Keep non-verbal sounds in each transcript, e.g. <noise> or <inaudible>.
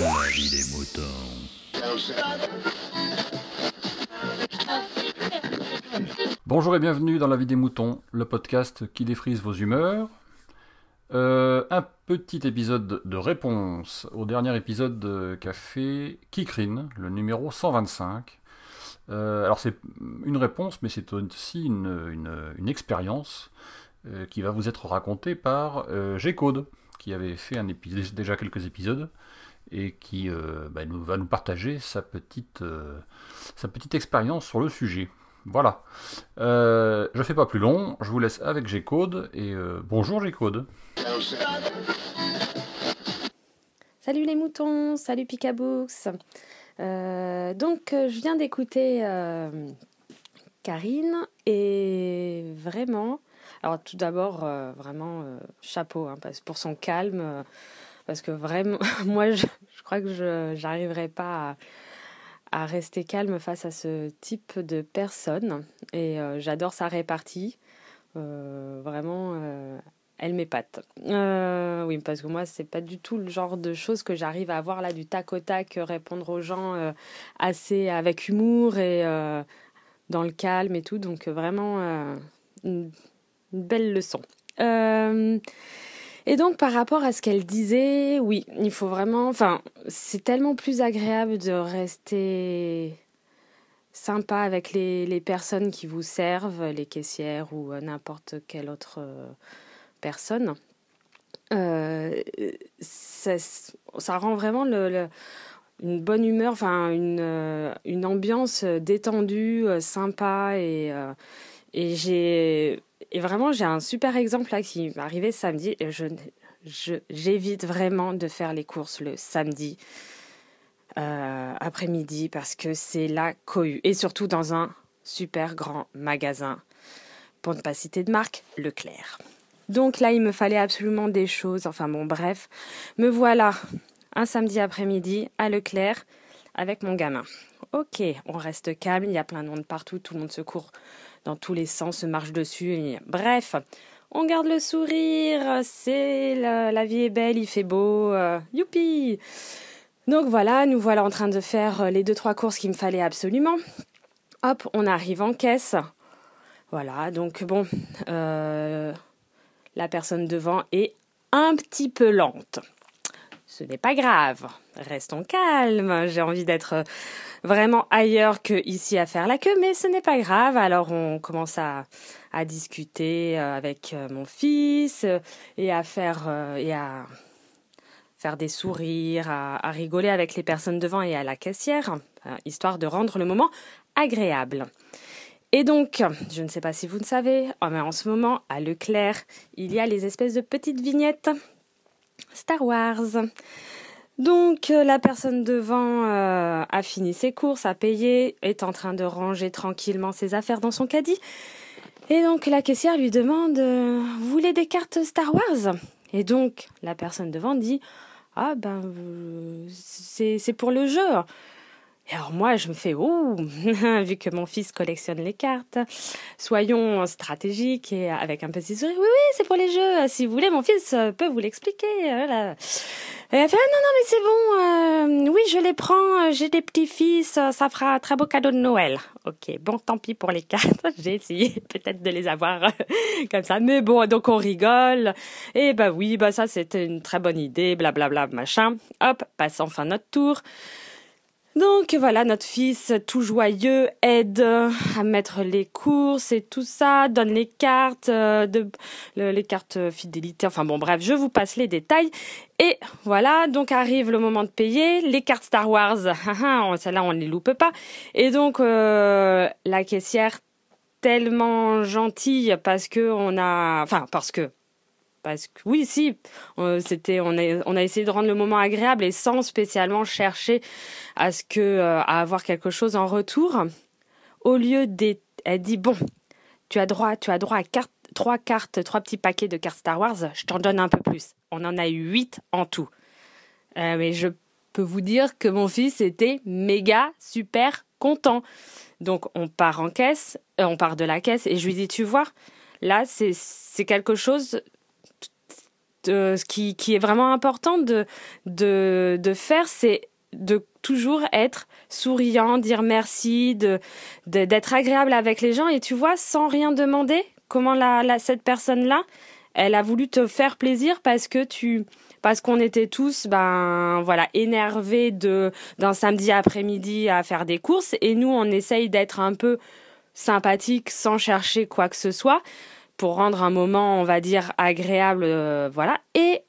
La vie des moutons. Bonjour et bienvenue dans La vie des moutons, le podcast qui défrise vos humeurs. Euh, un petit épisode de réponse au dernier épisode qu'a fait Kikrin, le numéro 125. Euh, alors c'est une réponse, mais c'est aussi une, expérience euh, qui va vous être racontée par G-Code, qui avait fait un déjà quelques épisodes et qui bah, nous, va nous partager sa petite, sa petite expérience sur le sujet. Voilà. Euh, je fais pas plus long, je vous laisse avec G-Code et bonjour G-Code. Salut les moutons, salut Picabooks. Euh, donc euh, je viens d'écouter euh, Karine et vraiment, alors tout d'abord vraiment chapeau hein, pour son calme parce que vraiment <laughs> moi je, crois que je n'arriverai pas à, rester calme face à ce type de personne et j'adore sa répartie. vraiment elle m'épate. Euh, oui, parce que moi, c'est pas du tout le genre de choses que j'arrive à avoir là du tac au tac, euh, répondre aux gens euh, assez avec humour et dans le calme et tout. Donc, vraiment, une, belle leçon. Et donc, par rapport à ce qu'elle disait, oui, il faut vraiment. Enfin, c'est tellement plus agréable de rester sympa avec les, personnes qui vous servent, les caissières ou n'importe quelle autre personne, euh, ça, rend vraiment une bonne humeur, enfin une, euh, ambiance détendue, euh, sympa et j'ai et vraiment j'ai un super exemple là qui m'est arrivé samedi. Et je j'évite vraiment de faire les courses le samedi après-midi parce que c'est la cohue et surtout dans un super grand magasin. Pour ne pas citer de marque, Leclerc. Donc là, il me fallait absolument des choses. Enfin bon, bref. Me voilà un samedi après-midi à Leclerc avec mon gamin. Ok, on reste calme, il y a plein de monde partout, tout le monde se court dans tous les sens, se marche dessus. Bref, on garde le sourire, c'est la, vie est belle, il fait beau, euh, youpi Donc voilà, nous voilà en train de faire euh, les deux trois courses qu'il me fallait absolument. Hop, on arrive en caisse. Voilà, donc bon, euh, la personne devant est un petit peu lente. Ce n'est pas grave, restons calmes. J'ai envie d'être vraiment ailleurs que ici à faire la queue, mais ce n'est pas grave. Alors on commence à, discuter euh, avec euh, mon fils euh, et à faire à des sourires, à, rigoler avec les personnes devant et à la caissière, histoire de rendre le moment agréable. Et donc, je ne sais pas si vous ne savez, oh, mais en ce moment, à Leclerc, il y a les espèces de petites vignettes Star Wars. Donc, euh, la personne devant euh, a fini ses courses, a payé, est en train de ranger tranquillement ses affaires dans son caddie. Et donc, la caissière lui demande euh, Vous voulez des cartes Star Wars? Et donc, la personne devant dit Ah, ben, c'est pour le jeu. Et alors moi, je me fais, oh, <laughs> vu que mon fils collectionne les cartes, soyons stratégiques et avec un petit sourire. Oui, oui, c'est pour les jeux. Si vous voulez, mon fils peut vous l'expliquer. Et elle fait, ah, non, non, mais c'est bon. Euh, oui, je les prends. J'ai des petits-fils. Ça fera un très beau cadeau de Noël. Ok, bon, tant pis pour les cartes. <laughs> J'ai essayé peut-être de les avoir comme ça. Mais bon, donc on rigole. Et bah oui, bah ça, c'était une très bonne idée. Blablabla, machin. Hop, passe enfin notre tour. Donc voilà, notre fils tout joyeux aide à mettre les courses et tout ça, donne les cartes, euh, de, les cartes fidélité, enfin bon bref, je vous passe les détails. Et voilà, donc arrive le moment de payer, les cartes Star Wars, <laughs> celles-là on ne les loupe pas. Et donc euh, la caissière tellement gentille parce que on a, enfin parce que parce que oui, si, c'était, on a, on a essayé de rendre le moment agréable et sans spécialement chercher à ce que, euh, à avoir quelque chose en retour. Au lieu des, elle dit bon, tu as droit, tu as droit à trois cartes, trois petits paquets de cartes Star Wars. Je t'en donne un peu plus. On en a eu huit en tout. Euh, mais je peux vous dire que mon fils était méga super content. Donc on part en caisse, euh, on part de la caisse et je lui dis tu vois, là c'est quelque chose ce qui, qui est vraiment important de, de, de faire, c'est de toujours être souriant, dire merci, de d'être agréable avec les gens. Et tu vois sans rien demander comment la, cette personne là elle a voulu te faire plaisir parce que tu parce qu'on était tous ben voilà énervés de d'un samedi après-midi à faire des courses. Et nous on essaye d'être un peu sympathique sans chercher quoi que ce soit pour rendre un moment on va dire agréable euh, voilà. Et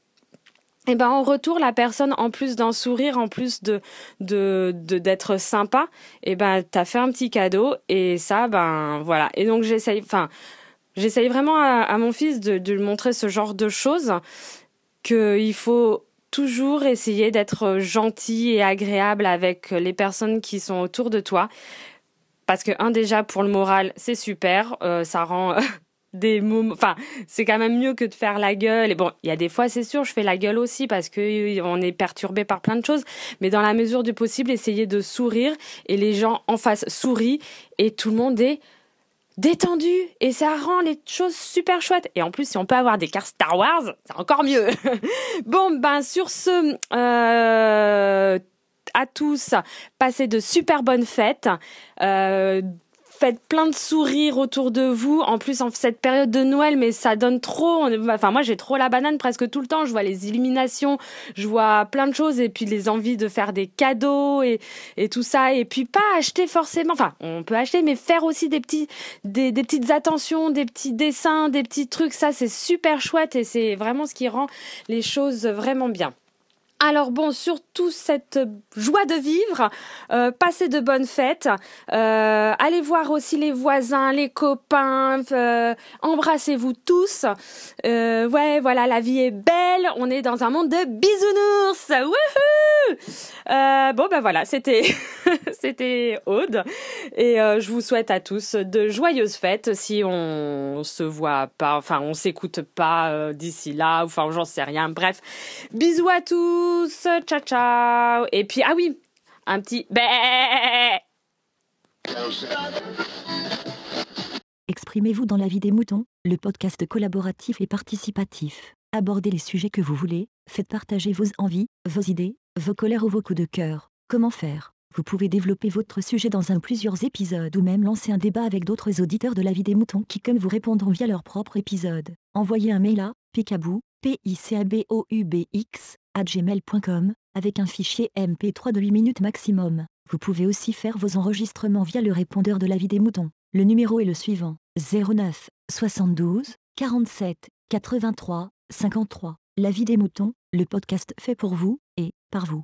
et ben en retour la personne en plus d'un sourire en plus de de d'être sympa et ben t'as fait un petit cadeau et ça ben voilà. Et donc j'essaye enfin j'essaye vraiment à, mon fils de, de lui montrer ce genre de choses qu'il faut toujours essayer d'être gentil et agréable avec les personnes qui sont autour de toi. Parce que un déjà pour le moral c'est super euh, ça rend <laughs> des moments. Enfin, c'est quand même mieux que de faire la gueule. Et bon, il y a des fois, c'est sûr, je fais la gueule aussi parce que on est perturbé par plein de choses. Mais dans la mesure du possible, essayer de sourire et les gens en face sourient et tout le monde est détendu et ça rend les choses super chouettes. Et en plus, si on peut avoir des cartes Star Wars, c'est encore mieux. <laughs> bon, ben sur ce, euh, à tous, passez de super bonnes fêtes. Euh, faites plein de sourires autour de vous. En plus, en cette période de Noël, mais ça donne trop. Enfin, moi, j'ai trop la banane presque tout le temps. Je vois les illuminations, je vois plein de choses et puis les envies de faire des cadeaux et, tout ça. Et puis pas acheter forcément. Enfin, on peut acheter, mais faire aussi des petits, des petites attentions, des petits dessins, des petits trucs. Ça, c'est super chouette et c'est vraiment ce qui rend les choses vraiment bien. Alors bon, surtout cette joie de vivre, euh, passez de bonnes fêtes, euh, allez voir aussi les voisins, les copains, euh, embrassez-vous tous. Ouais, voilà, la vie est belle, on est dans un monde de bisounours. Wouhou Bon ben voilà, c'était <laughs> c'était Aude et je vous souhaite à tous de joyeuses fêtes. Si on se voit pas, enfin on s'écoute pas d'ici là, enfin j'en sais rien. Bref, bisous à tous ciao ciao. Et puis, ah oui, un petit Exprimez-vous dans la vie des moutons, le podcast collaboratif et participatif. Abordez les sujets que vous voulez, faites partager vos envies, vos idées, vos colères ou vos coups de cœur. Comment faire? Vous pouvez développer votre sujet dans un plusieurs épisodes ou même lancer un débat avec d'autres auditeurs de la vie des moutons qui comme vous répondront via leur propre épisode. Envoyez un mail à picabou, p i c a b o u b x gmail.com, avec un fichier MP3 de 8 minutes maximum. Vous pouvez aussi faire vos enregistrements via le répondeur de la vie des moutons. Le numéro est le suivant 09 72 47 83 53. La vie des moutons, le podcast fait pour vous et par vous.